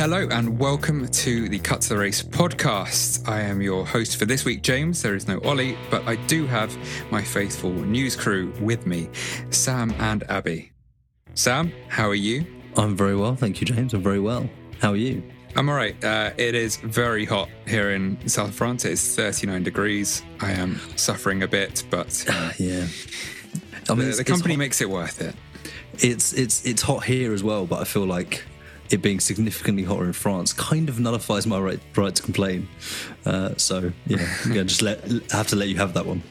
Hello and welcome to the Cut to the Race podcast. I am your host for this week, James. There is no Ollie, but I do have my faithful news crew with me, Sam and Abby. Sam, how are you? I'm very well, thank you, James. I'm very well. How are you? I'm all right. Uh, it is very hot here in South France. It's 39 degrees. I am suffering a bit, but uh, yeah, I mean, the, the company makes it worth it. It's it's it's hot here as well, but I feel like it being significantly hotter in France kind of nullifies my right right to complain. Uh, so yeah, I'm gonna just let have to let you have that one.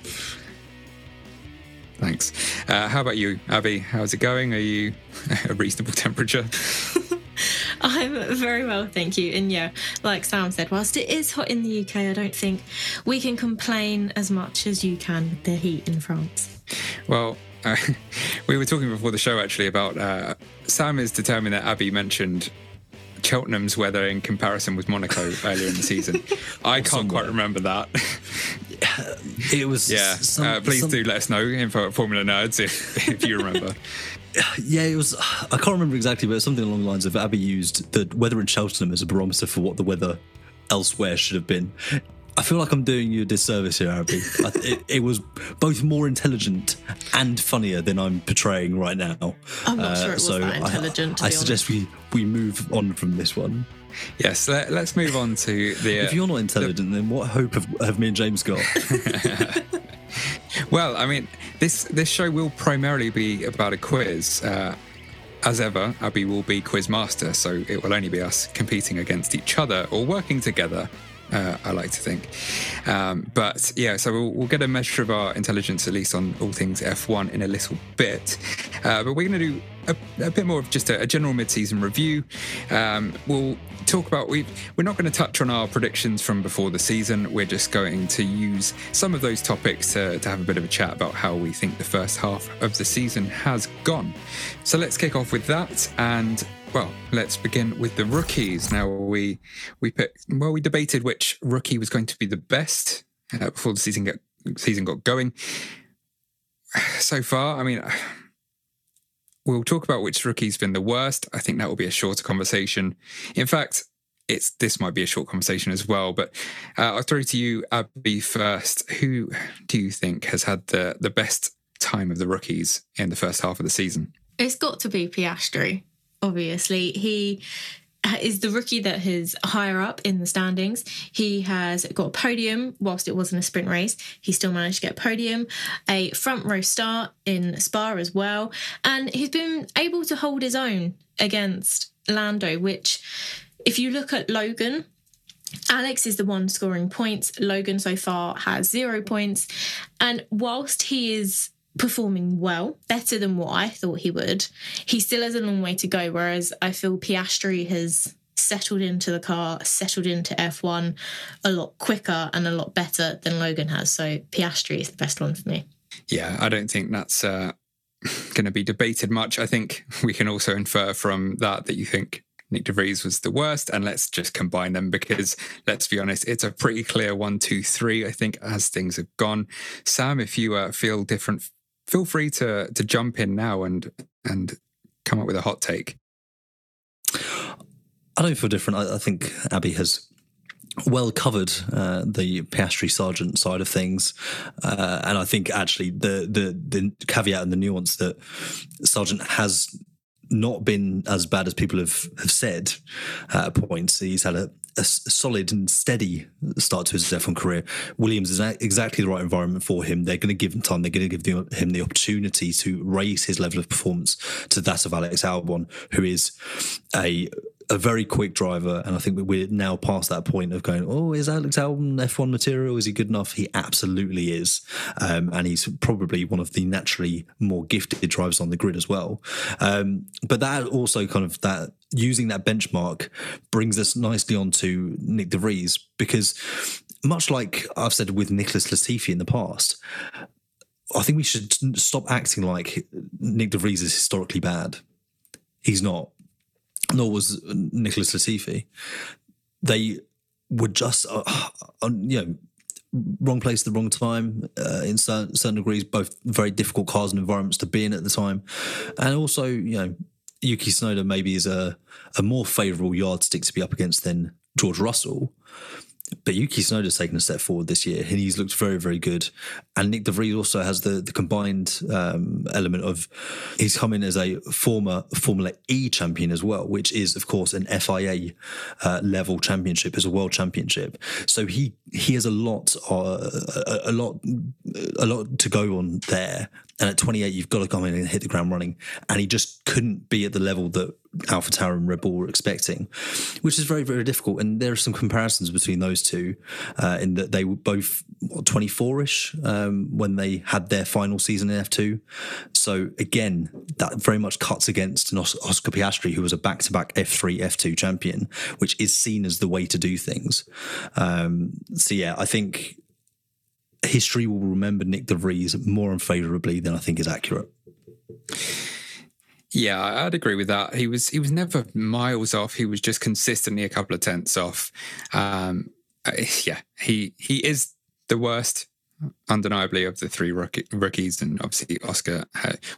Thanks. Uh, how about you, Abby? How's it going? Are you a reasonable temperature? I'm very well, thank you. And yeah, like Sam said, whilst it is hot in the UK, I don't think we can complain as much as you can with the heat in France. Well, uh, we were talking before the show actually about uh, Sam is determined that Abby mentioned Cheltenham's weather in comparison with Monaco earlier in the season. I can't quite remember that. it was yeah. Some, uh, please some... do let us know info at Formula Nerds if, if you remember. yeah, it was. I can't remember exactly, but something along the lines of Abby used the weather in Cheltenham as a barometer for what the weather elsewhere should have been. I feel like I'm doing you a disservice here, Abby. it, it, was both more intelligent and funnier than I'm portraying right now. I'm not uh, sure it was so that intelligent. I, I suggest we we move on from this one. Yes, let, us move on to the. Uh, if you're not intelligent, the, then what hope have, have me and James got? well, I mean, this this show will primarily be about a quiz. Uh, as ever, Abby will be quiz master, so it will only be us competing against each other or working together uh, I like to think. Um, but yeah, so we'll, we'll, get a measure of our intelligence, at least on all things F1, in a little bit. Uh, but we're going to do a, a, bit more of just a, a general mid-season review. Um, we'll talk about we we're not going to touch on our predictions from before the season. We're just going to use some of those topics to, to have a bit of a chat about how we think the first half of the season has gone. So let's kick off with that and well, let's begin with the rookies. Now we we put well we debated which rookie was going to be the best uh, before the season get season got going. So far, I mean, we'll talk about which rookie's been the worst. I think that will be a shorter conversation. In fact, it's this might be a short conversation as well. But uh, I'll throw to you, Abby, first. Who do you think has had the the best time of the rookies in the first half of the season? It's got to be Piastri obviously. He is the rookie that is higher up in the standings. He has got a podium whilst it wasn't a sprint race. He still managed to get a podium, a front row start in Spa as well. And he's been able to hold his own against Lando, which, if you look at Logan, Alex is the one scoring points. Logan so far has zero points. And whilst he is performing well, better than what I thought he would. He still has a long way to go, whereas I feel Piastri has settled into the car, settled into F1 a lot quicker and a lot better than Logan has. So Piastri is the best one for me. Yeah, I don't think that's uh, going to be debated much. I think we can also infer from that that you think Nick De Vries was the worst, and let's just combine them because let's be honest, it's a pretty clear one, two, three. I think as things have gone, Sam, if you uh, feel different, feel free to to jump in now and and come up with a hot take. I don't feel different. I, I think Abby has well covered uh, the Piastri Sargeant side of things, uh, and I think actually the the the caveat and the nuance that Sargeant has not been as bad as people have, have said at points. He's had a, a solid and steady start to his F1 career. Williams is exactly the right environment for him. They're going to give him time. They're going to give him the opportunity to raise his level of performance to that of Alex Albon, who is a a very quick driver, and I think we're now past that point of going, oh, is Alex Albon F1 material? Is he good enough? He absolutely is, um, and he's probably one of the naturally more gifted drivers on the grid as well. Um, but that also kind of that using that benchmark brings us nicely onto Nick De Vries because much like I've said with Nicholas Latifi in the past, I think we should stop acting like Nick De Vries is historically bad. He's not nor was Nicholas Latifi. They were just, uh, uh, you know, wrong place at the wrong time uh, in certain, certain degrees, both very difficult cars and environments to be in at the time. And also, you know, Yuki Tsunoda maybe is a, a more favourable yardstick to be up against than George Russell. But Yuki Tsunoda's taken a step forward this year, and he's looked very, very good. And Nick De Vries also has the the combined um, element of he's come in as a former Formula E champion as well, which is of course an FIA uh, level championship, as a world championship. So he he has a lot, uh, a, a lot, a lot to go on there. And at 28, you've got to come in and hit the ground running. And he just couldn't be at the level that Alpha Tauri and Red Bull were expecting, which is very, very difficult. And there are some comparisons between those two uh, in that they were both 24 ish um, when they had their final season in F2. So again, that very much cuts against Oscar Piastri, who was a back to back F3, F2 champion, which is seen as the way to do things. Um, so yeah, I think history will remember Nick De Vries more unfavorably than I think is accurate. Yeah, I'd agree with that. He was he was never miles off. He was just consistently a couple of tenths off. Um, uh, yeah, he he is the worst, undeniably, of the three rookie, rookies, and obviously Oscar,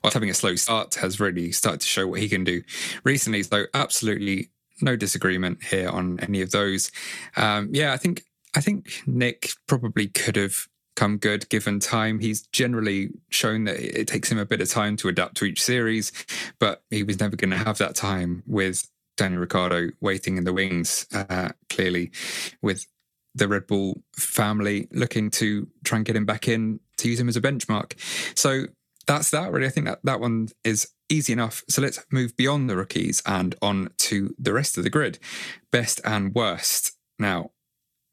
whilst having a slow start, has really started to show what he can do recently. So absolutely no disagreement here on any of those. Um, yeah, I think I think Nick probably could have come good given time. He's generally shown that it takes him a bit of time to adapt to each series, but he was never going to have that time with Daniel Ricciardo waiting in the wings, uh, clearly, with the Red Bull family looking to try and get him back in to use him as a benchmark. So that's that, really. I think that that one is easy enough. So let's move beyond the rookies and on to the rest of the grid. Best and worst. Now,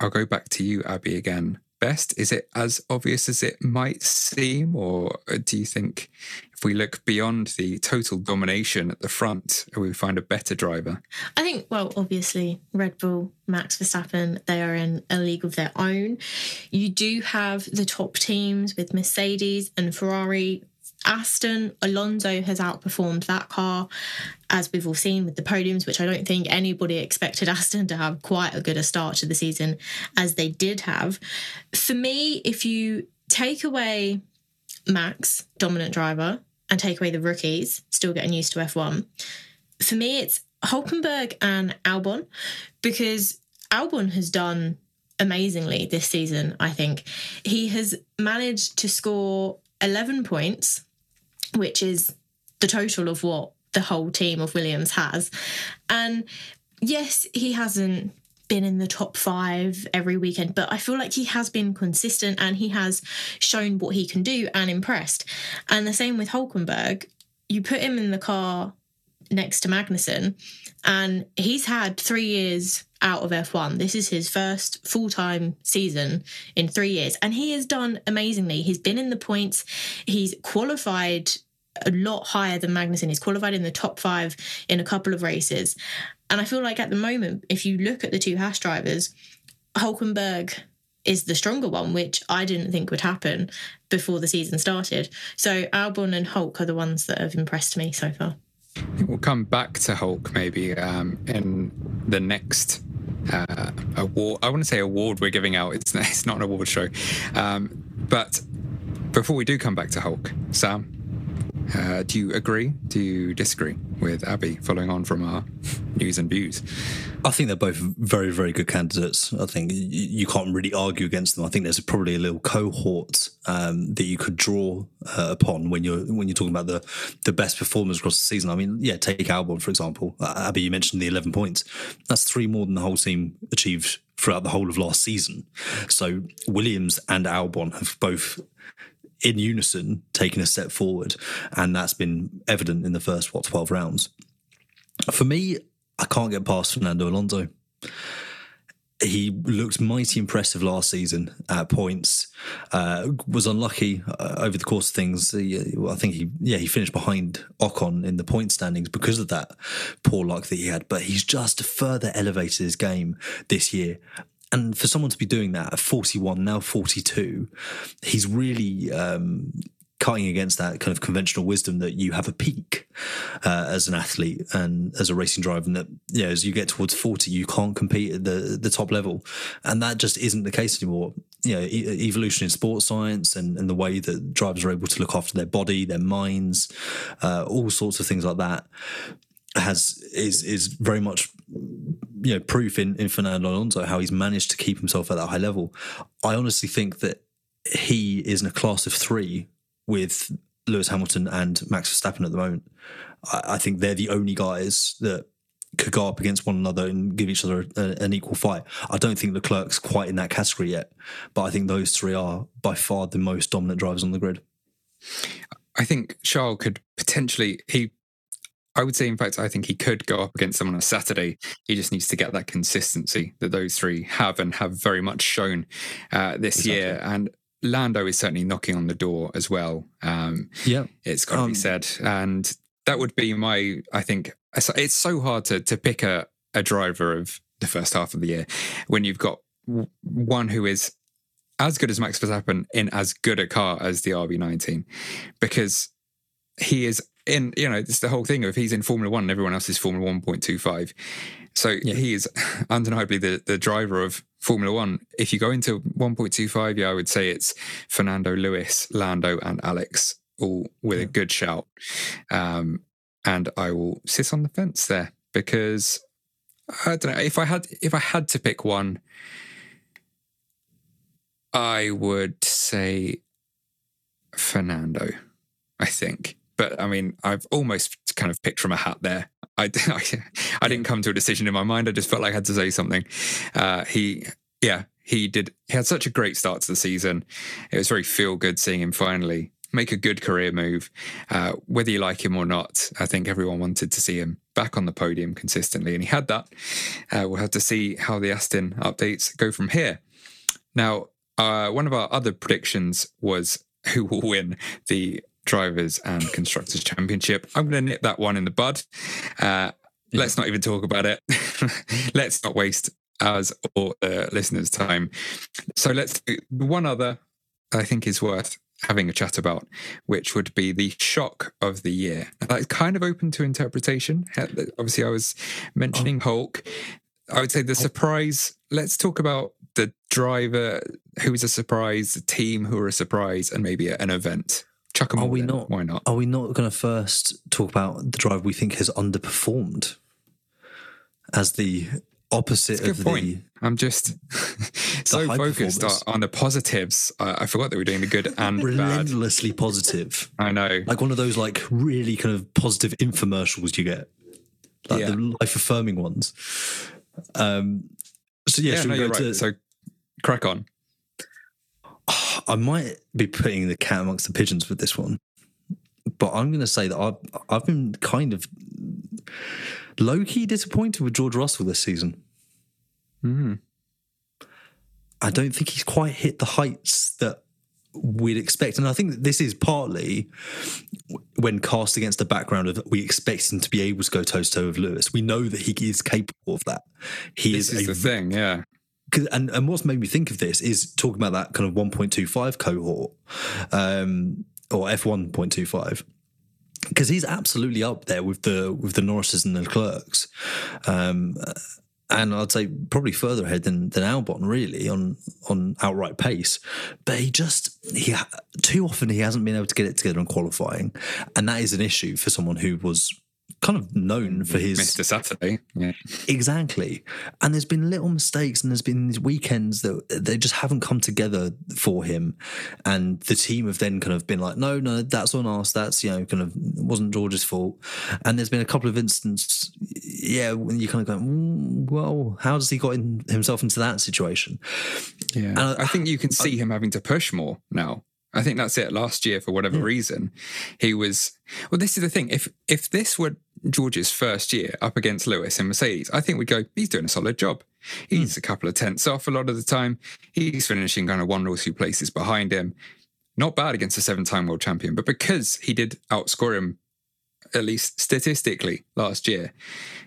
I'll go back to you, Abby, again best? Is it as obvious as it might seem, or uh, do you think if we look beyond the total domination at the front, we find a better driver? I think, well, obviously, Red Bull, Max Verstappen, they are in a league of their own. You do have the top teams with Mercedes and Ferrari Aston, Alonso has outperformed that car, as we've all seen with the podiums, which I don't think anybody expected Aston to have quite a good a start to the season as they did have. For me, if you take away Max, dominant driver, and take away the rookies, still getting used to F1, for me, it's Hulkenberg and Albon, because Albon has done amazingly this season, I think. He has managed to score 11 points which is the total of what the whole team of Williams has. And yes, he hasn't been in the top five every weekend, but I feel like he has been consistent and he has shown what he can do and impressed. And the same with Hulkenberg. You put him in the car next to Magnussen, and he's had three years out of F1. This is his first full time season in three years, and he has done amazingly. He's been in the points, he's qualified a lot higher than Magnussen. He's qualified in the top five in a couple of races. And I feel like at the moment, if you look at the two Haas drivers, Hulkenberg is the stronger one, which I didn't think would happen before the season started. So Albon and Hulk are the ones that have impressed me so far. We'll come back to Hulk maybe um, in the next uh, award. I want to say award we're giving out. It's it's not an award show, um, but before we do come back to Hulk, Sam, uh, do you agree? Do you disagree with Abby following on from our news and views? I think they're both very, very good candidates. I think you, can't really argue against them. I think there's probably a little cohort um, that you could draw uh, upon when you're when you're talking about the the best performers across the season. I mean, yeah, take Albon for example. Uh, Abby, you mentioned the 11 points. That's three more than the whole team achieved throughout the whole of last season. So Williams and Albon have both in unison taking a step forward, and that's been evident in the first what twelve rounds. For me, I can't get past Fernando Alonso. He looked mighty impressive last season at points. Uh, was unlucky uh, over the course of things. He, I think he, yeah, he finished behind Ocon in the point standings because of that poor luck that he had. But he's just further elevated his game this year and for someone to be doing that at 41 now 42 he's really um, cutting against that kind of conventional wisdom that you have a peak uh, as an athlete and as a racing driver and that yeah as you get towards 40 you can't compete at the the top level. And that just isn't the case anymore. You know e- evolution in sports science and, and the way that drivers are able to look after their body their minds uh, all sorts of things like that has is is very much you know proof in, in Fernando Alonso how he's managed to keep himself at that high level. I honestly think that he is in a class of three with Lewis Hamilton and Max Verstappen at the moment. I, I think they're the only guys that could go up against one another and give each other a, an equal fight. I don't think Leclerc's quite in that category yet, but I think those three are by far the most dominant drivers on the grid. I think Charles could potentially he I would say, in fact, I think he could go up against someone on a Saturday. He just needs to get that consistency that those three have and have very much shown uh, this exactly. year. And Lando is certainly knocking on the door as well. Um, yeah, it's got to um, be said, and that would be my. I think it's so hard to to pick a a driver of the first half of the year when you've got one who is as good as Max Verstappen in as good a car as the RB19 because he is in you know it's the whole thing of he's in Formula One and everyone else is Formula One point two five. So yeah. he is undeniably the the driver of Formula One. If you go into one point two five, yeah, I would say it's Fernando, Lewis, Lando, and Alex all with yeah. a good shout. Um, and I will sit on the fence there because I don't know if I had if I had to pick one. I would say Fernando. I think but I mean, I've almost kind of picked from a hat there. I, I, I, didn't come to a decision in my mind. I just felt like I had to say something. Uh, he, yeah, he did. He had such a great start to the season. It was very feel good seeing him finally make a good career move. Uh, whether you like him or not, I think everyone wanted to see him back on the podium consistently, and he had that. Uh, we'll have to see how the Aston updates go from here. Now, uh, one of our other predictions was who will win the Drivers and Constructors Championship. I'm going to nip that one in the bud. Uh, let's not even talk about it. let's not waste ours or the listeners' time. So let's do one other I think is worth having a chat about, which would be the shock of the year. That's kind of open to interpretation. Obviously, I was mentioning oh. Hulk. I would say the surprise. Let's talk about the driver who is a surprise, the team who are a surprise, and maybe an event. Chuck them are we not? Why not? Are we not going to first talk about the driver we think has underperformed as the opposite of point. the? I'm just so focused on the positives. I, I, forgot that we are doing the good and relentlessly bad. positive. I know, like one of those like really kind of positive infomercials you get, like yeah. the life affirming ones. Um. So yeah, yeah no, you're right. To, so crack on. I might be putting the cat amongst the pigeons with this one but I'm going to say that I've I've been kind of low key disappointed with George Russell this season. Mm. I don't think he's quite hit the heights that we'd expect. And I think this is partly when cast against the background of we expect him to be able to go toe to toe with Lewis. We know that he is capable of that. He This is, is a, the thing, yeah. And, and what's made me think of this is talking about that kind of 1.25 cohort um, or F1.25 because he's absolutely up there with the with the Norrises and the Clerks, um, and I'd say probably further ahead than than Albon really on on outright pace. But he just he too often he hasn't been able to get it together in qualifying, and that is an issue for someone who was kind of known for his Mr. Saturday. Yeah. Exactly. And there's been little mistakes and there's been these weekends that they just haven't come together for him. And the team have then kind of been like, no, no, that's on us. That's, you know, kind of wasn't George's fault. And there's been a couple of instances, yeah, when you kind of go, mm, well, how does he got in, himself into that situation? Yeah. And I- I think you can see him having to push more now. I think that's it. Last year, for whatever hmm. reason, he was. Well, this is the thing. If if this were George's first year up against Lewis in Mercedes, I think we'd go. He's doing a solid job. Hmm. He's a couple of tenths off a lot of the time. He's finishing kind of one or two places behind him. Not bad against a seven-time world champion, but because he did outscore him, at least statistically, last year,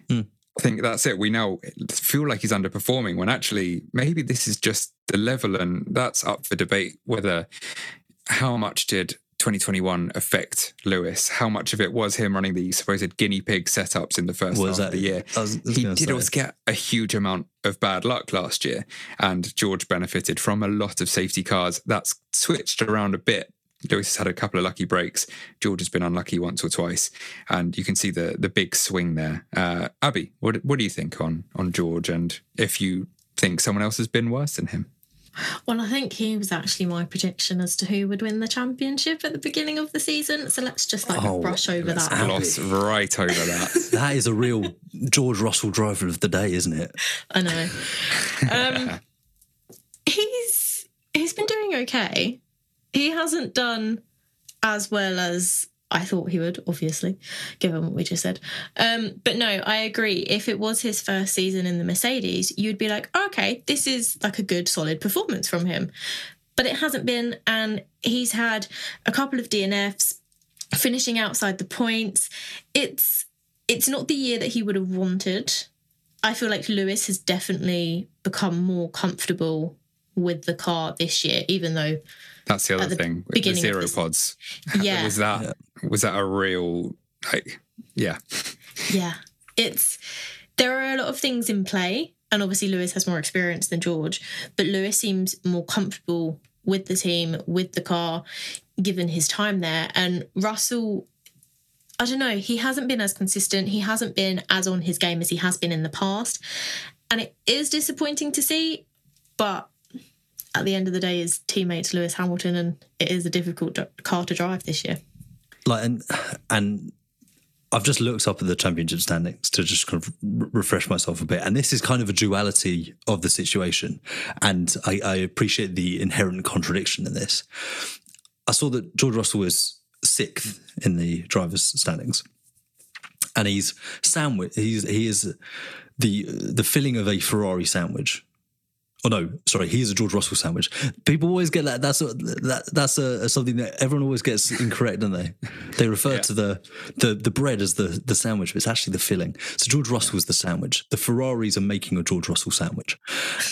hmm. I think that's it. We now feel like he's underperforming when actually maybe this is just the level, and that's up for debate whether how much did 2021 affect Lewis? How much of it was him running the supposed guinea pig setups in the first Was half of the year? I was- I was he did say. also get a huge amount of bad luck last year, and George benefited from a lot of safety cars. That's switched around a bit. Lewis has had a couple of lucky breaks. George has been unlucky once or twice, and you can see the the big swing there. Uh, Abby, what what do you think on on George, and if you think someone else has been worse than him? Well, I think he was actually my prediction as to who would win the championship at the beginning of the season. So let's just like Oh, brush over let's that. Gloss right over that. That is a real George Russell driver of the day, isn't it? I know. Um, he's he's been doing okay. He hasn't done as well as I thought he would, obviously, given what we just said. Um, but no, I agree. If it was his first season in the Mercedes, you'd be like, okay, this is like a good, solid performance from him. But it hasn't been, and he's had a couple of DNFs, finishing outside the points. It's it's not the year that he would have wanted. I feel like Lewis has definitely become more comfortable with the car this year, even though That's the other At the thing. The zero pods. Yeah. was that was that a real like yeah. Yeah. It's there are a lot of things in play, and obviously Lewis has more experience than George, but Lewis seems more comfortable with the team, with the car, given his time there. And Russell, I don't know, he hasn't been as consistent. He hasn't been as on his game as he has been in the past. And it is disappointing to see, but at the end of the day, his teammates Lewis Hamilton, and it is a difficult car to drive this year. like and and I've just looked up at the championship standings to just kind of re- refresh myself a bit, and this is kind of a duality of the situation, and I, I appreciate the inherent contradiction in this. I saw that George Russell was sixth in the drivers' standings, and he's sandwich. He's he is the the filling of a Ferrari sandwich. Oh no, sorry, he is a George Russell sandwich. People always get that. That's a, that. That's a, something that everyone always gets incorrect, don't they? They refer to the, the the bread as the the sandwich, but it's actually the filling. So George Russell is the sandwich. The Ferraris are making a George Russell sandwich,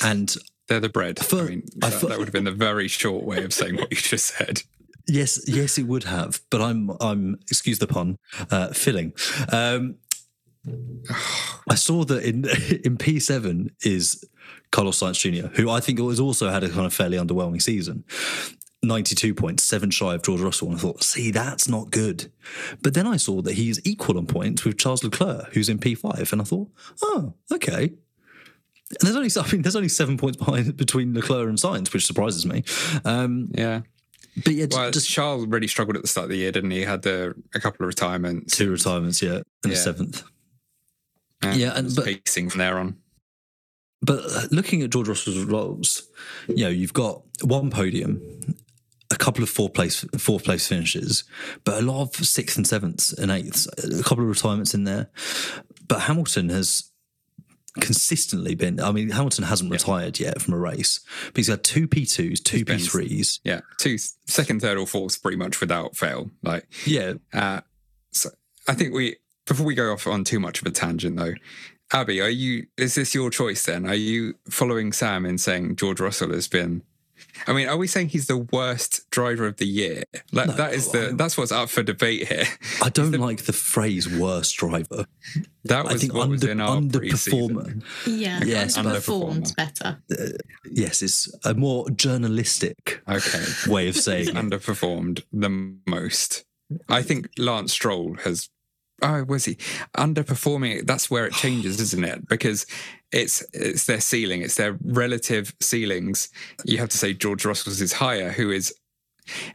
and They're the bread. thought- I mean, I that, thought- that would have been a very short way of saying what you just said. Yes, yes, it would have. But I'm, I'm, excuse the pun, uh, filling. Um, I saw that in in P7 is Carlos Sainz Jr., who I think has also had a kind of fairly underwhelming season. 92 points, seven shy of George Russell. And I thought, see, that's not good. But then I saw that he's equal on points with Charles Leclerc, who's in P5. And I thought, oh, okay. And there's only, I mean, there's only seven points behind between Leclerc and Sainz, which surprises me. Um, Yeah. but yeah, Well, just Charles really struggled at the start of the year, didn't he? He had the, a couple of retirements. two retirements, yeah, and a seventh. and yeah, and- but- pacing from there on. But uh, looking at George Russell's results, you know, you've got one podium, a couple of four place fourth place finishes, but a lot of sixth and sevenths and eighths. A couple of retirements in there, but Hamilton has consistently been. I mean, Hamilton hasn't retired yet from a race, but he's had two P2s, two been- P3s. Yeah, two second, third, or fourth, pretty much without fail. Like, Yeah, uh, so I think we before we go off on too much of a tangent though. Abby, are you? Is this your choice then? Are you following Sam in saying George Russell has been? I mean, are we saying he's the worst driver of the year? Like, that is the that's what's up for debate here. I don't like the phrase "worst driver." That I think what was under, in our underperformer. preseason. Yeah, Yes, underperformed underperformer. better. Uh, yes, it's a more journalistic Okay, way of saying underperformed the most. I think Lance Stroll has. Oh, was he underperforming? That's where it changes, isn't it? Because it's it's their ceiling, it's their relative ceilings. You have to say George Russell's is higher. Who is?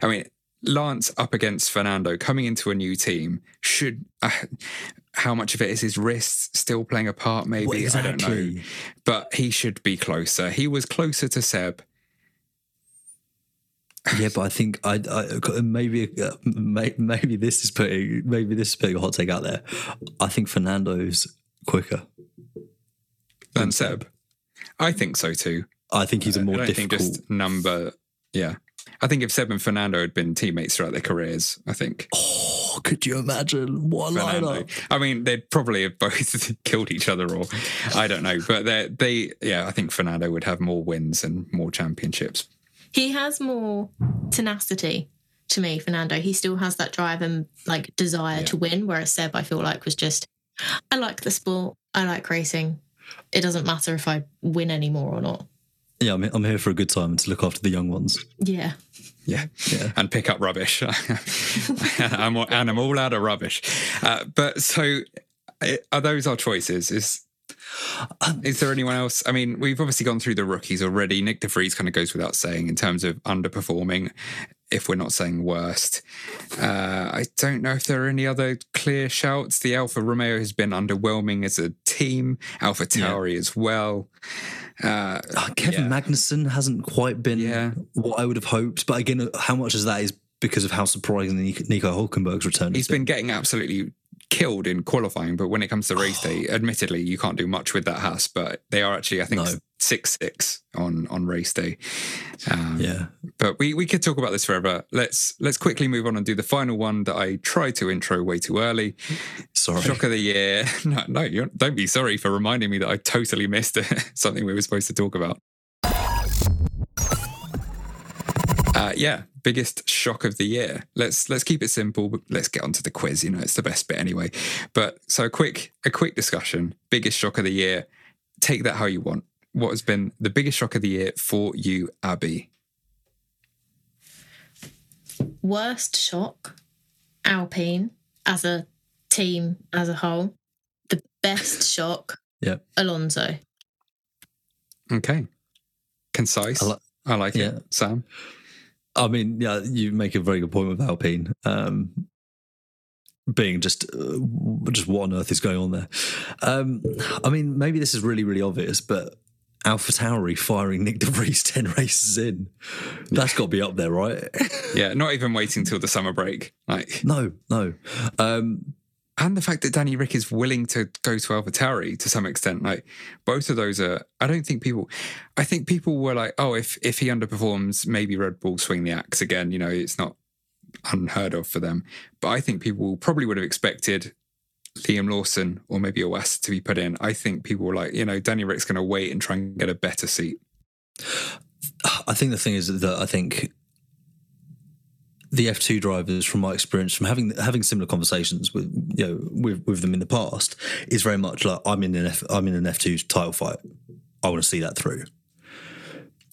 I mean, Lance up against Fernando coming into a new team should. Uh, how much of it is his wrists still playing a part? Maybe Well, I don't know. But he should be closer. He was closer to Seb. Yeah, but I think I, I maybe uh, maybe this is putting maybe this is putting a hot take out there. I think Fernando's quicker. than Seb. I think so too. I think he's a more I difficult. think just number. Yeah, I think if Seb and Fernando had been teammates throughout their careers, I think Oh, could you imagine what a Fernando. lineup? I mean, they'd probably have both killed each other, or I don't know. But they, they, yeah, I think Fernando would have more wins and more championships. He has more tenacity to me, Fernando. He still has that drive and like desire to win, whereas Seb, I feel like, was just, I like the sport, I like racing. It doesn't matter if I win anymore or not. Yeah, I'm, I'm here for a good time and to look after the young ones. Yeah. Yeah, Yeah. and pick up rubbish. I'm and I'm all out of rubbish. Uh, but so, are those our choices? Is is there anyone else? I mean, we've obviously gone through the rookies already. Nick De DeVries kind of goes without saying in terms of underperforming. If we're not saying worst, uh, I don't know if there are any other clear shouts. The Alfa Romeo has been underwhelming as a team. Alpha Tauri as well. Uh, Uh, Kevin yeah. Magnussen hasn't quite been Yeah. what I would have hoped. But again, how much of that is because of how surprising Nico Hulkenberg's return He's been getting absolutely killed in qualifying, but when it comes to race day, admittedly, you can't do much with that Haas. But they are actually, I think, No. six six on on race day. Um, Yeah. but we we could talk about this forever. Let's let's quickly move on and do the final one that I tried to intro way too early. Sorry. Shock of the year. No, no, don't be sorry for reminding me that I totally missed something we were supposed to talk about. Uh, yeah, biggest shock of the year. Let's let's keep it simple. But let's get onto the quiz. You know, it's the best bit anyway. But so a quick a quick discussion. Biggest shock of the year. Take that how you want. What has been the biggest shock of the year for you, Abby? Worst shock, Alpine as a team as a whole. The best shock, Yeah. Alonso. Okay, concise. I I, like yeah. it, Sam. I mean, yeah, you make a very good point with Alpine. Um, being just, uh, just what on earth is going on there? Um, I mean, maybe this is really, really obvious, but Alpha Tauri firing Nick DeVries ten races in, that's got to be up there, right? Yeah, not even waiting till the summer break. Like, no, no. Um, and the fact that Danny Rick is willing to go to AlphaTauri to some extent, like both of those are. I don't think people. I think people were like, oh, if if he underperforms, maybe Red Bull swing the axe again. You know, it's not unheard of for them. But I think people probably would have expected Liam Lawson or maybe Iwasa to be put in. I think people were like, you know, Danny Rick's going to wait and try and get a better seat. I think the thing is that I think the F2 drivers, from my experience, from having having similar conversations with you know with, with them in the past, is very much like I'm in an F I'm in an F2 title fight. I want to see that through.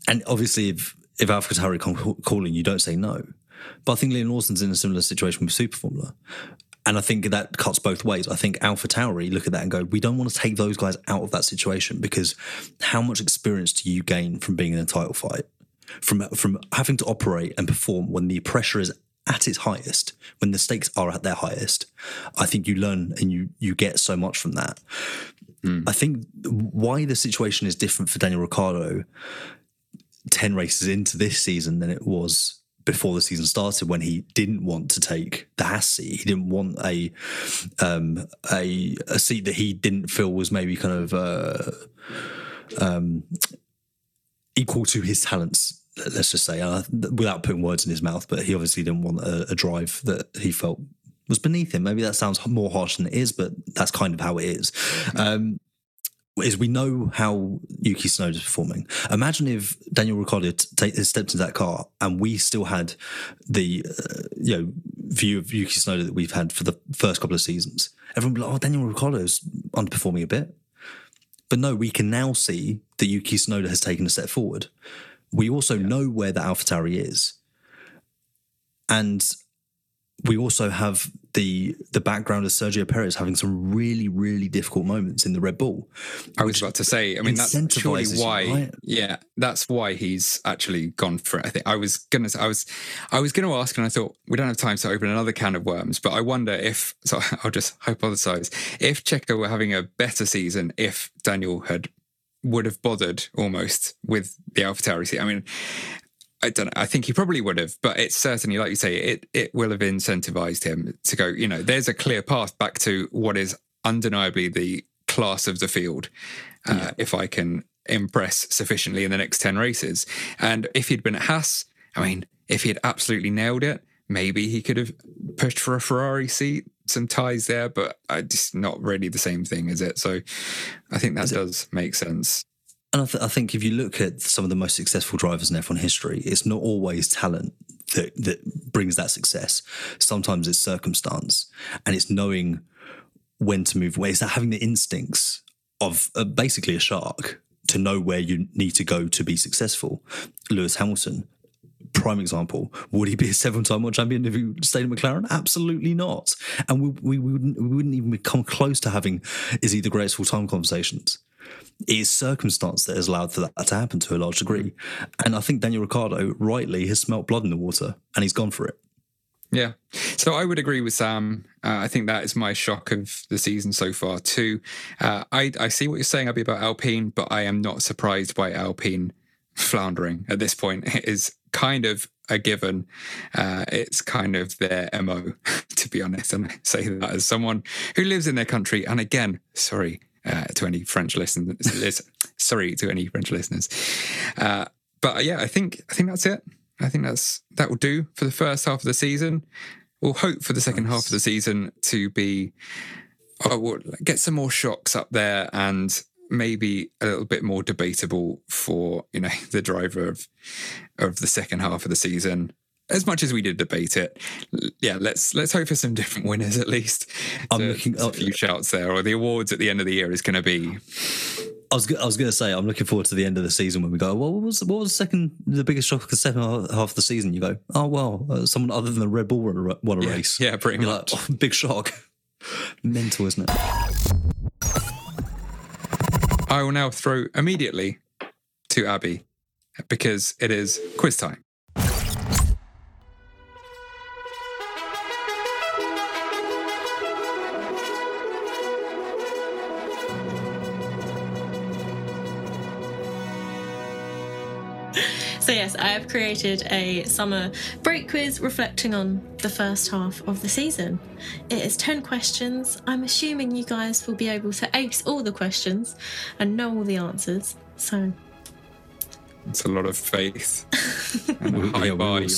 And obviously, if if Alpha Tauri calling, you don't say no. But I think Liam Lawson's in a similar situation with Super Formula. And I think that cuts both ways. I think Alpha Tauri look at that and go, we don't want to take those guys out of that situation because how much experience do you gain from being in a title fight? From from having to operate and perform when the pressure is at its highest, when the stakes are at their highest, I think you learn and you you get so much from that. I think why the situation is different for Daniel Ricciardo ten races into this season than it was before the season started when he didn't want to take the Haas seat. He didn't want a um, a a seat that he didn't feel was maybe kind of uh, um, equal to his talents. Let's just say, uh, without putting words in his mouth, but he obviously didn't want a, a drive that he felt was beneath him. Maybe that sounds more harsh than it is, but that's kind of how it is. Um, is we know how Yuki Tsunoda is performing. Imagine if Daniel Ricciardo t- stepped into that car and we still had the uh, you know view of Yuki Tsunoda that we've had for the first couple of seasons. Everyone would be like, "Oh, Daniel Ricciardo is underperforming a bit," but no, we can now see that Yuki Tsunoda has taken a step forward. We also yeah. know where the AlphaTauri is, and we also have the the background of Sergio Perez having some really really difficult moments in the Red Bull. I was about to say, I mean that's surely why you, right? yeah, that's why he's actually gone for it. I think I was gonna I was I was gonna ask and I thought we don't have time to open another can of worms, but I wonder if so I'll just hypothesize if Checo were having a better season if Daniel had would have bothered almost with the AlphaTauri seat. I mean, I don't know. I think he probably would have, but it's certainly, like you say, it it will have incentivized him to go. You know, there's a clear path back to what is undeniably the class of the field. Uh, yeah. If I can impress sufficiently in the next ten races, and if he'd been at Haas, I mean, if he had absolutely nailed it, maybe he could have pushed for a Ferrari seat, some ties there, but it's not really the same thing, is it? So I think that does make sense. And I, th- I, think if you look at some of the most successful drivers in F1 history, it's not always talent that, that brings that success. Sometimes it's circumstance and it's knowing when to move away. It's having the instincts of uh, basically a shark to know where you need to go to be successful. Lewis Hamilton, prime example. Would he be a seven-time world champion if he stayed at McLaren? Absolutely not. And we, we, wouldn't we wouldn't even come close to having is he the greatest full-time conversations it is circumstance that has allowed for that to happen to a large degree. And I think Daniel Ricciardo rightly has smelt blood in the water and he's gone for it. Yeah. So I would agree with Sam. Uh, I think that is my shock of the season so far, too. Uh, I, I see what you're saying, Abby, about Alpine, but I am not surprised by Alpine floundering at this point. It is kind of a given. Uh, it's kind of their MO, to be honest. And I say that as someone who lives in their country. And again, sorry, uh, to any French listeners. sorry to any French listeners. Uh, but yeah, I think I think that's it. I think that's that will do for the first half of the season. We'll hope for the second nice. half of the season to be oh, we'll get some more shocks up there and maybe a little bit more debatable for you know the driver of of the second half of the season as much as we did debate it, yeah, let's let's hope for some different winners at least. I'm to, looking a few shouts there, or the awards at the end of the year is going to be. I was I was going to say I'm looking forward to the end of the season when we go. Well, what was what was the second the biggest shock of the second half of the season? You go, oh well, uh, someone other than the Red Bull won a, won a yeah, race. Yeah, pretty You're much. Like, oh, big shock. Mental, isn't it? I will now throw immediately to Abby because it is quiz time. So, yes, I have created a summer break quiz reflecting on the first half of the season. It is 10 questions. I'm assuming you guys will be able to ace all the questions and know all the answers. So, it's a lot of faith and a high bar you.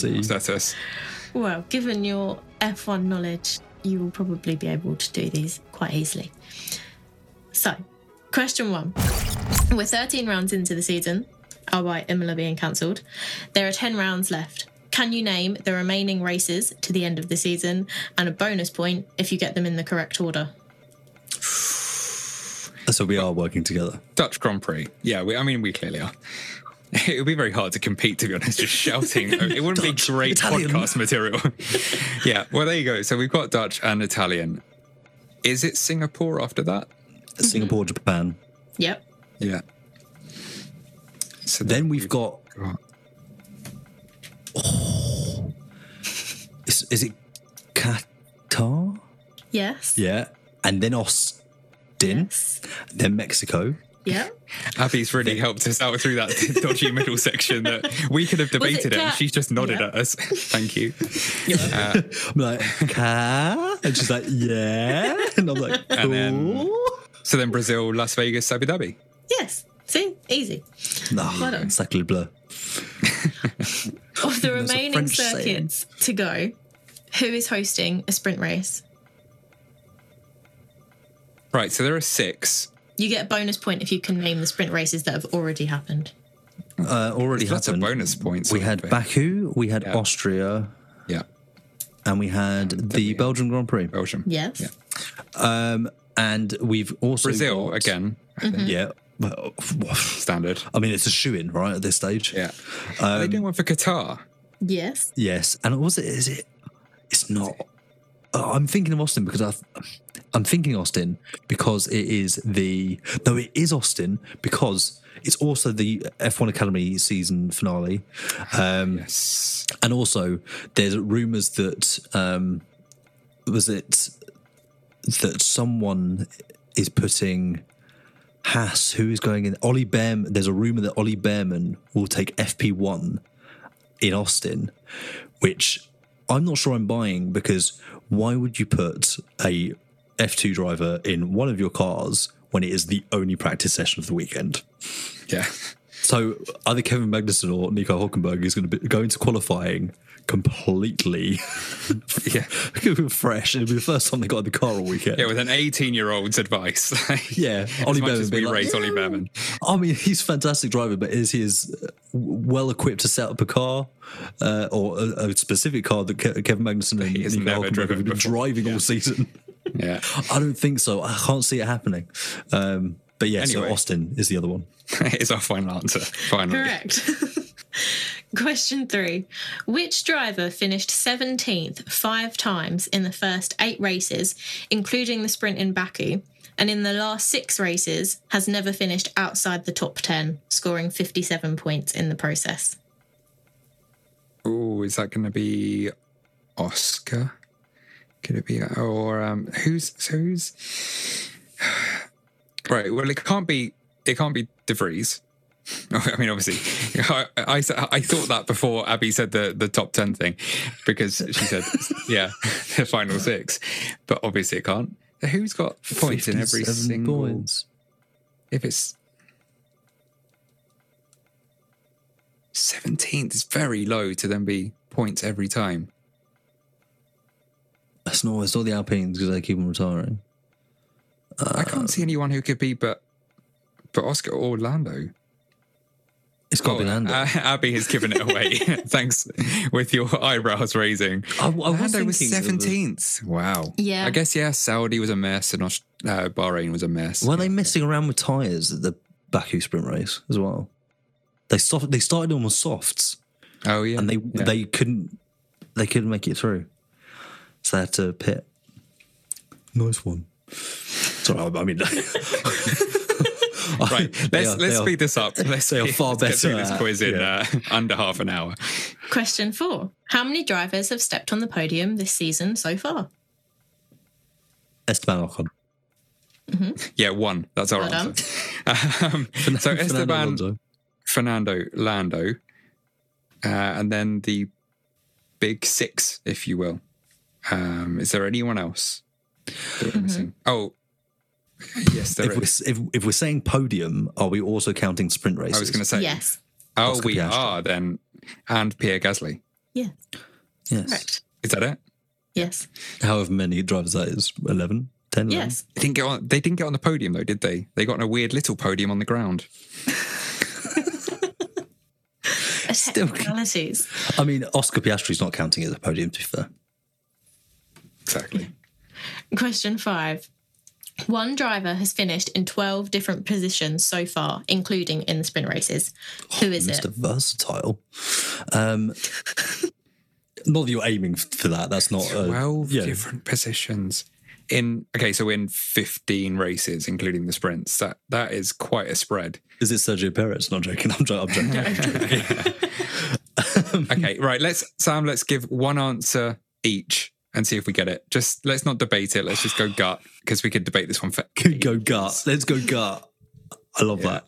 Well, given your F1 knowledge, you will probably be able to do these quite easily. So, question one. We're 13 rounds into the season Oh, albeit Imola being cancelled. There are 10 rounds left. Can you name the remaining races to the end of the season and a bonus point if you get them in the correct order? So we are working together. Dutch Grand Prix. Yeah, we, I mean, we clearly are. It would be very hard to compete, to be honest, just shouting. It wouldn't Dutch, be great Italian. podcast material. yeah, well, there you go. So we've got Dutch and Italian. Is it Singapore after that? Singapore. Japan. Yep. Yeah. So then we've got. Oh, is, is it Qatar? Yes. Yeah, and then Austin, yes. then Mexico, Yeah. Abby's really helped us out through that dodgy middle section that we could have Was it debated it, and she's just nodded Yeah. at us. Thank you. Uh, I'm like, car? And she's like, yeah. And I'm like, And then- cool. So then Brazil, Las Vegas, Abu Dhabi. Yes. See, easy. No, Well done. exactly blur. Of the remaining French saying. circuits to go, who is hosting a sprint race? Right, so there are six. You get a bonus point if you can name the sprint races that have already happened. Uh, already There's lots of happened. bonus point. We had. Baku, we had Yeah. Austria, Yeah, and we had the Belgian Grand Prix. Belgium. Yes. Yeah. Um, and we've also Brazil got- again. I Mm-hmm. think. Yeah. Well, Standard. I mean, it's a shoe in right at this stage. Yeah. Are Um, they doing one for Qatar? Yes. Yes, and was it? Is it? It's not. uh, I'm thinking of Austin because I've. I'm thinking Austin because it is the. No, it is Austin because it's also the F1 Academy season finale. Um, Yes. And also, there's rumours that um, was it that someone is putting Haas, who is going in Ollie Bearman. There's a rumour that Ollie Bearman will take FP1 in Austin, which I'm not sure I'm buying because why would you put a F2 driver in one of your cars when it is the only practice session of the weekend? Yeah. So either Kevin Magnussen or Nico Hulkenberg is going to be go into qualifying completely Yeah. fresh. It'll be the first time they got in the car all weekend. Yeah, with an 18 year old's advice. Yeah, as Ollie much Bearman as we being like, rate Ollie "Yeah." Bearman. I mean, he's a fantastic driver, but is he as well equipped to set up a car uh, or a, a specific car that Ke- Kevin Magnussen and He has never driven have been before. driving all season? Yeah. I don't think so. I can't see it happening. Um, but yeah, Anyway. so Austin is the other one. it's our final answer. Finally. Correct. Question three. Which driver finished 17th five times in the first eight races, including the sprint in Baku, and in the last six races has never finished outside the top 10, scoring 57 points in the process? Oh, is that going to be Oscar? Could it be or um who's so who's right? Well, it can't be. It can't be De Vries. I mean, obviously, I, I, I thought that before Abby said the, the top 10 thing because she said, yeah, the final six. But obviously, it can't. Who's got points in every single. points. If it's 17th, it's very low to then be points every time. It's not, it's not the Alpines because they keep on retiring. I can't see um, anyone who could be but but Oscar or Lando. It's got to be Lando. uh, Abby has given it away. Thanks with your eyebrows raising. I- I was Lando was thinking of the- seventeenth. Wow. Yeah. I guess yeah. Saudi was a mess and uh, Bahrain was a mess. Were they messing around with tyres at the Baku sprint race as well? They soft, they started on with softs Oh yeah. and they yeah. they couldn't they couldn't make it through, so they had to pit. Nice one. Sorry, I I mean, right. Let's are- let's they are- speed this up. Let's, they are far let's get better this quiz in yeah. uh, under half an hour. Question four. How many drivers have stepped on the podium this season so far? Esteban Ocon. Yeah, one. That's our Well answer. um, so Fernando Esteban, Alonso. Fernando, Lando, uh, and then the big six, if you will. Um, is there anyone else that we're? Oh, yes, there If we're, if, if we're saying podium, are we also counting sprint races? I was going to say, Yes. oh, Oscar we Piastri. are then, and Pierre Gasly. Yeah. Yes. Correct. Is that it? Yes. However many drivers that is, 11, 10? 11? Yes. They didn't get on. They didn't get on the podium though, did they? They got on a weird little podium on the ground. Technicalities. I mean, Oscar Piastri's not counting as a podium, to be fair. Exactly. Question five. One driver has finished in 12 different positions so far, including in the sprint races. Who is it? Mr. Versatile. Um, not that you're aiming for that. That's not. Uh, Twelve yeah. different positions in. Okay, so in fifteen races, including the sprints, that that is quite a spread. Is it Sergio Perez? Not joking. I'm joking. I'm joking. I'm joking. Okay, right. Let's Sam. Let's give one answer each and see if we get it. Just let's not debate it. Let's just go gut because we could debate this one for go gut. Let's go gut. I love that.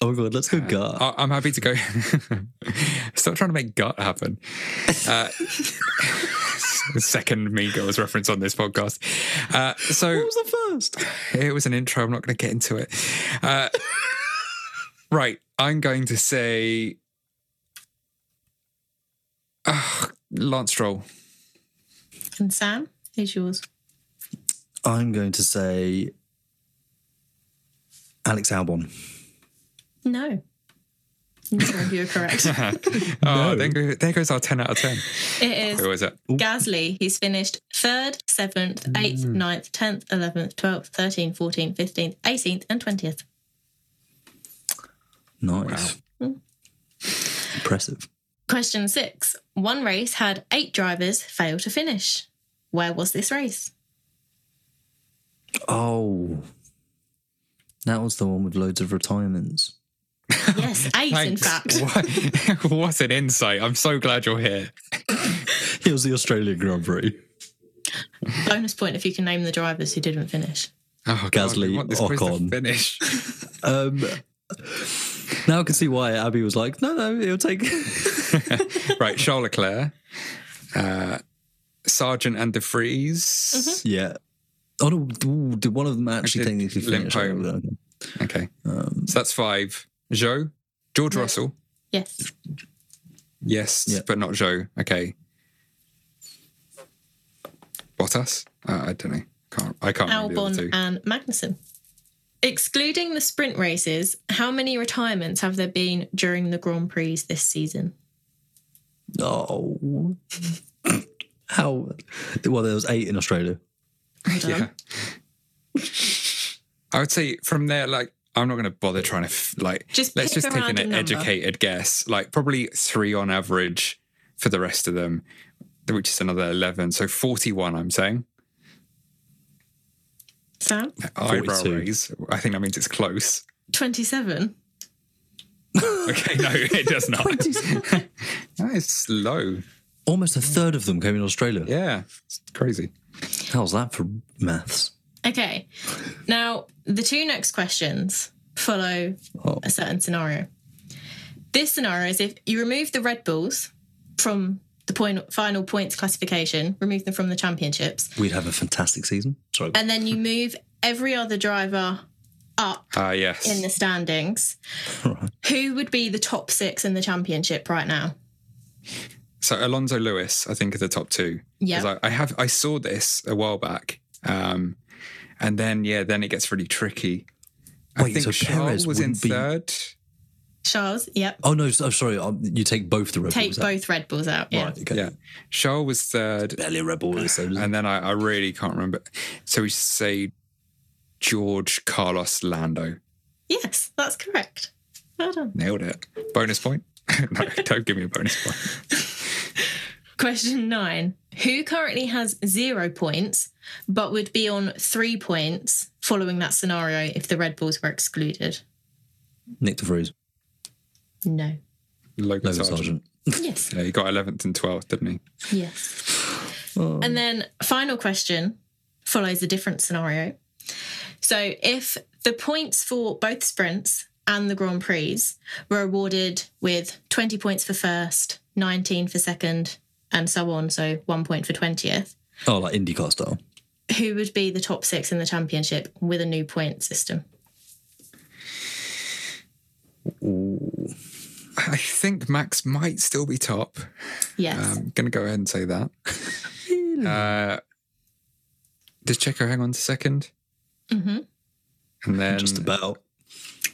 Oh my god, let's go gut. I- I'm happy to go. Stop trying to make gut happen. Uh, second Girls reference on this podcast. Uh, so what was the first? it was an intro. I'm not going to get into it. Uh, right. I'm going to say uh, Lance Stroll. And Sam, who's yours? I'm going to say Alex Albon. No. Neither of you are correct. Oh, there, go- there goes our 10 out of 10. It is, Who is is it? Gasly. He's finished third, seventh, mm. eighth, ninth, tenth, eleventh, twelfth, thirteenth, fourteenth, fifteenth, eighteenth, and twentieth. Nice. Mm. Impressive. Question six. One race had eight drivers fail to finish. Where was this race? Oh. That was the one with loads of retirements. Yes, eight in fact. What, what an insight. I'm so glad you're here. It was the Australian Grand Prix. Bonus point if you can name the drivers who didn't finish. Oh, God, Gasly, want this quiz to Ocon. finish. Um, now I can see why Abby was like, no, no, it'll take. right, Charles Leclerc, uh, Sargeant and De Vries. yeah. Oh, no, ooh, did one of them actually did technically limp finish? home. Okay, Um, so that's five. Joe, George Yeah. Russell. Yes. Yes, Yeah. but not Joe. Okay. Bottas? Uh, I don't know. Can't, I can't remember the Albon and Magnussen. Excluding the sprint races, how many retirements have there been during the Grand Prix this season? oh. How? Well, there was eight in Australia. Yeah. I would say from there, like, I'm not going to bother trying to, f- like, Just let's pick just a take an random number. educated guess. Like, probably three on average for the rest of them, which is another 11. So 41, I'm saying. Sam? Eyebrow 42. raise. I think that means it's close. 27. Okay, no, it does not. that is low. Almost a third of them came in Australia. Yeah, it's crazy. How's that for maths? Okay. Now, the two next questions follow Oh. a certain scenario. This scenario is if you remove the Red Bulls from the point final points classification, remove them from the championships, We'd have a fantastic season. Sorry. and then you move every other driver up Ah, yes. in the standings, who would be the top six in the championship right now? So Alonso Lewis, I think, are the top two. Yeah. I, I have I saw this a while back, um, and then yeah, then it gets really tricky. I Wait, think so Charles Perez was in be- third. Charles, yep. Oh no! so- sorry. Um, you take both the Red Take Bulls out. Take both Red Bulls out. Yeah. Right. Okay. Yeah, Charles was third, Barely a Red Bull. is, though, and then I, I really can't remember. So we say George Carlos Lando. Yes, that's correct. Well done. Nailed it. Bonus point. no, don't give me a bonus point. Question nine. Who currently has zero points but would be on three points following that scenario if the Red Bulls were excluded? Nyck De Vries, No. Logan Logan Sargeant. Sargeant. Yes. Yeah, he got 11th and 12th, didn't he? Yes. And then final question follows a different scenario. So if the points for both sprints and the Grand Prix were awarded with 20 points for first, 19 for second, and so on, so one point for 20th, Oh, like IndyCar style. who would be the top six in the championship with a new point system? Ooh. I think Max might still be top. Yes. I'm going to go ahead and say that. uh, does Checo hang on to second? hmm And then Just about.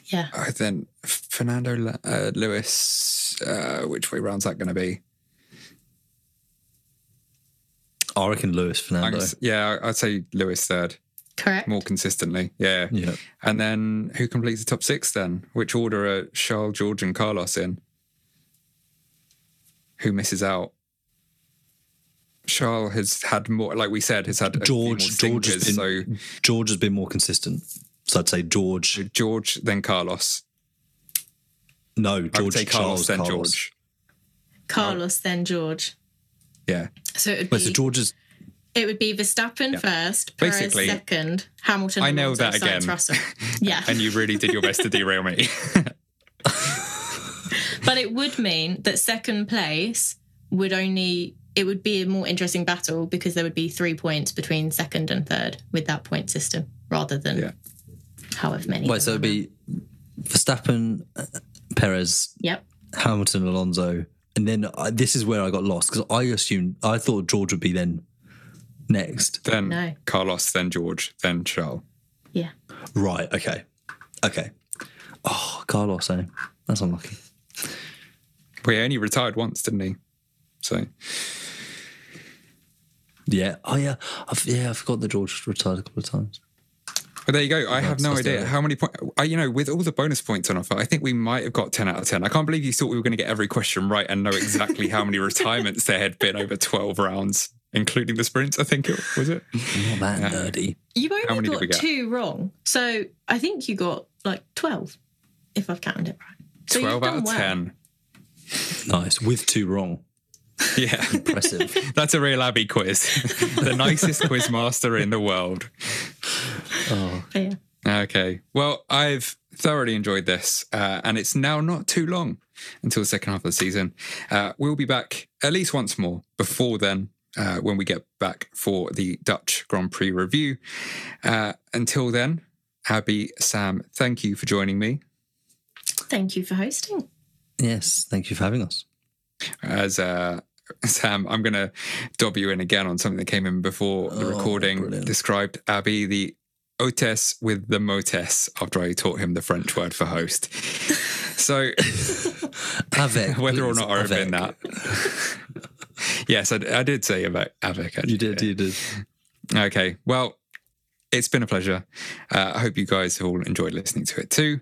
Yeah. uh, then Fernando uh, Lewis. Uh, which way round's that going to be? I reckon Lewis I'm Fernando. gonna yeah, I'd say Lewis third Correct. more consistently. Yeah. Yeah. And then who completes the top six then? Which order are Charles, George, and Carlos in? Who misses out? Charles has had more, like we said, has had a few more George. George has stinkers, been. George has been more consistent. So I'd say George. George, then Carlos. No, I would George. say Carlos, Charles, then Carlos. George. Carlos, then George. Yeah. So it would Wait, be so George is. It would be Verstappen Yeah. first, Perez Basically, second, Hamilton. I know Alonso, that Sainz, again. Russell. Yeah, and you really did your best to derail me. but it would mean that second place would only. It would be a more interesting battle because there would be three points between second and third with that point system rather than Yeah. however many. Wait, so it'd be Verstappen, uh, Perez, Yep. Hamilton, Alonso, and then I, this is where I got lost because I assumed I thought George would be then next. then No. Carlos, then George, then Charles. Yeah. Right. Okay. Okay. Oh, Carlos, eh? That's unlucky. Well, he only retired once, didn't he? So Yeah. Oh, yeah. I've, yeah, I forgot that George retired a couple of times. But there you go. I have no idea how many points. You know, with all the bonus points on offer, I think we might have got ten out of ten. I can't believe you thought we were going to get every question right and know exactly how many retirements there had been over twelve rounds, including the sprints. I think it was it. Not that nerdy. You How only many got two wrong, so I think you got like twelve, if I've counted it right. So you've Twelve out done of well. ten. Nice. With two wrong. Yeah, Impressive. that's a real Abby quiz. the nicest quiz master in the world. oh. Yeah. Okay. Well, I've thoroughly enjoyed this, uh, and it's now not too long until the second half of the season. Uh, we'll be back at least once more before then. Uh, when we get back for the Dutch Grand Prix review. Uh, until then, Abby, Sam, thank you for joining me. Thank you for hosting. Yes. Thank you for having us. As uh, Sam, I'm going to dob you in again on something that came in before the Oh, recording. brilliant. Described Abby the hôtesse with the motes after I taught him the French word for host. So Avec. whether or not I offend that. yes, I, I did say about Avec. Actually. You did. You did. Okay. Well, it's been a pleasure. Uh, I hope you guys have all enjoyed listening to it too.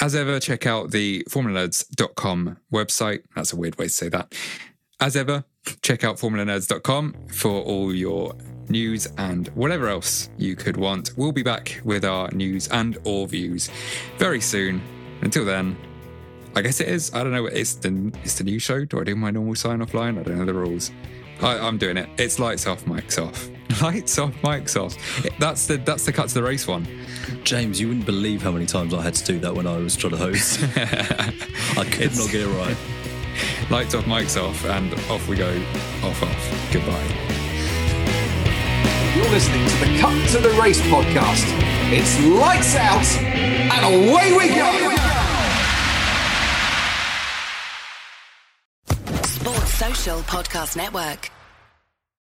As ever, check out the formulanerds.com website. That's a weird way to say that. As ever, check out formulanerds.com for all your news and whatever else you could want. We'll be back with our news and or views very soon. Until then, I guess it is. I don't know. It's the it's the new show. Do I do my normal sign off line? I don't know the rules. I, I'm doing it. It's lights off, mics off. Lights off, mics off. That's the that's the cut to the race one. James, you wouldn't believe how many times I had to do that when I was trying to host. I could not get it right. Lights off, mics off, and off we go. Off, off. Goodbye. You're listening to the Cut to the Race podcast. It's lights out and away we go. Sports Social Podcast Network.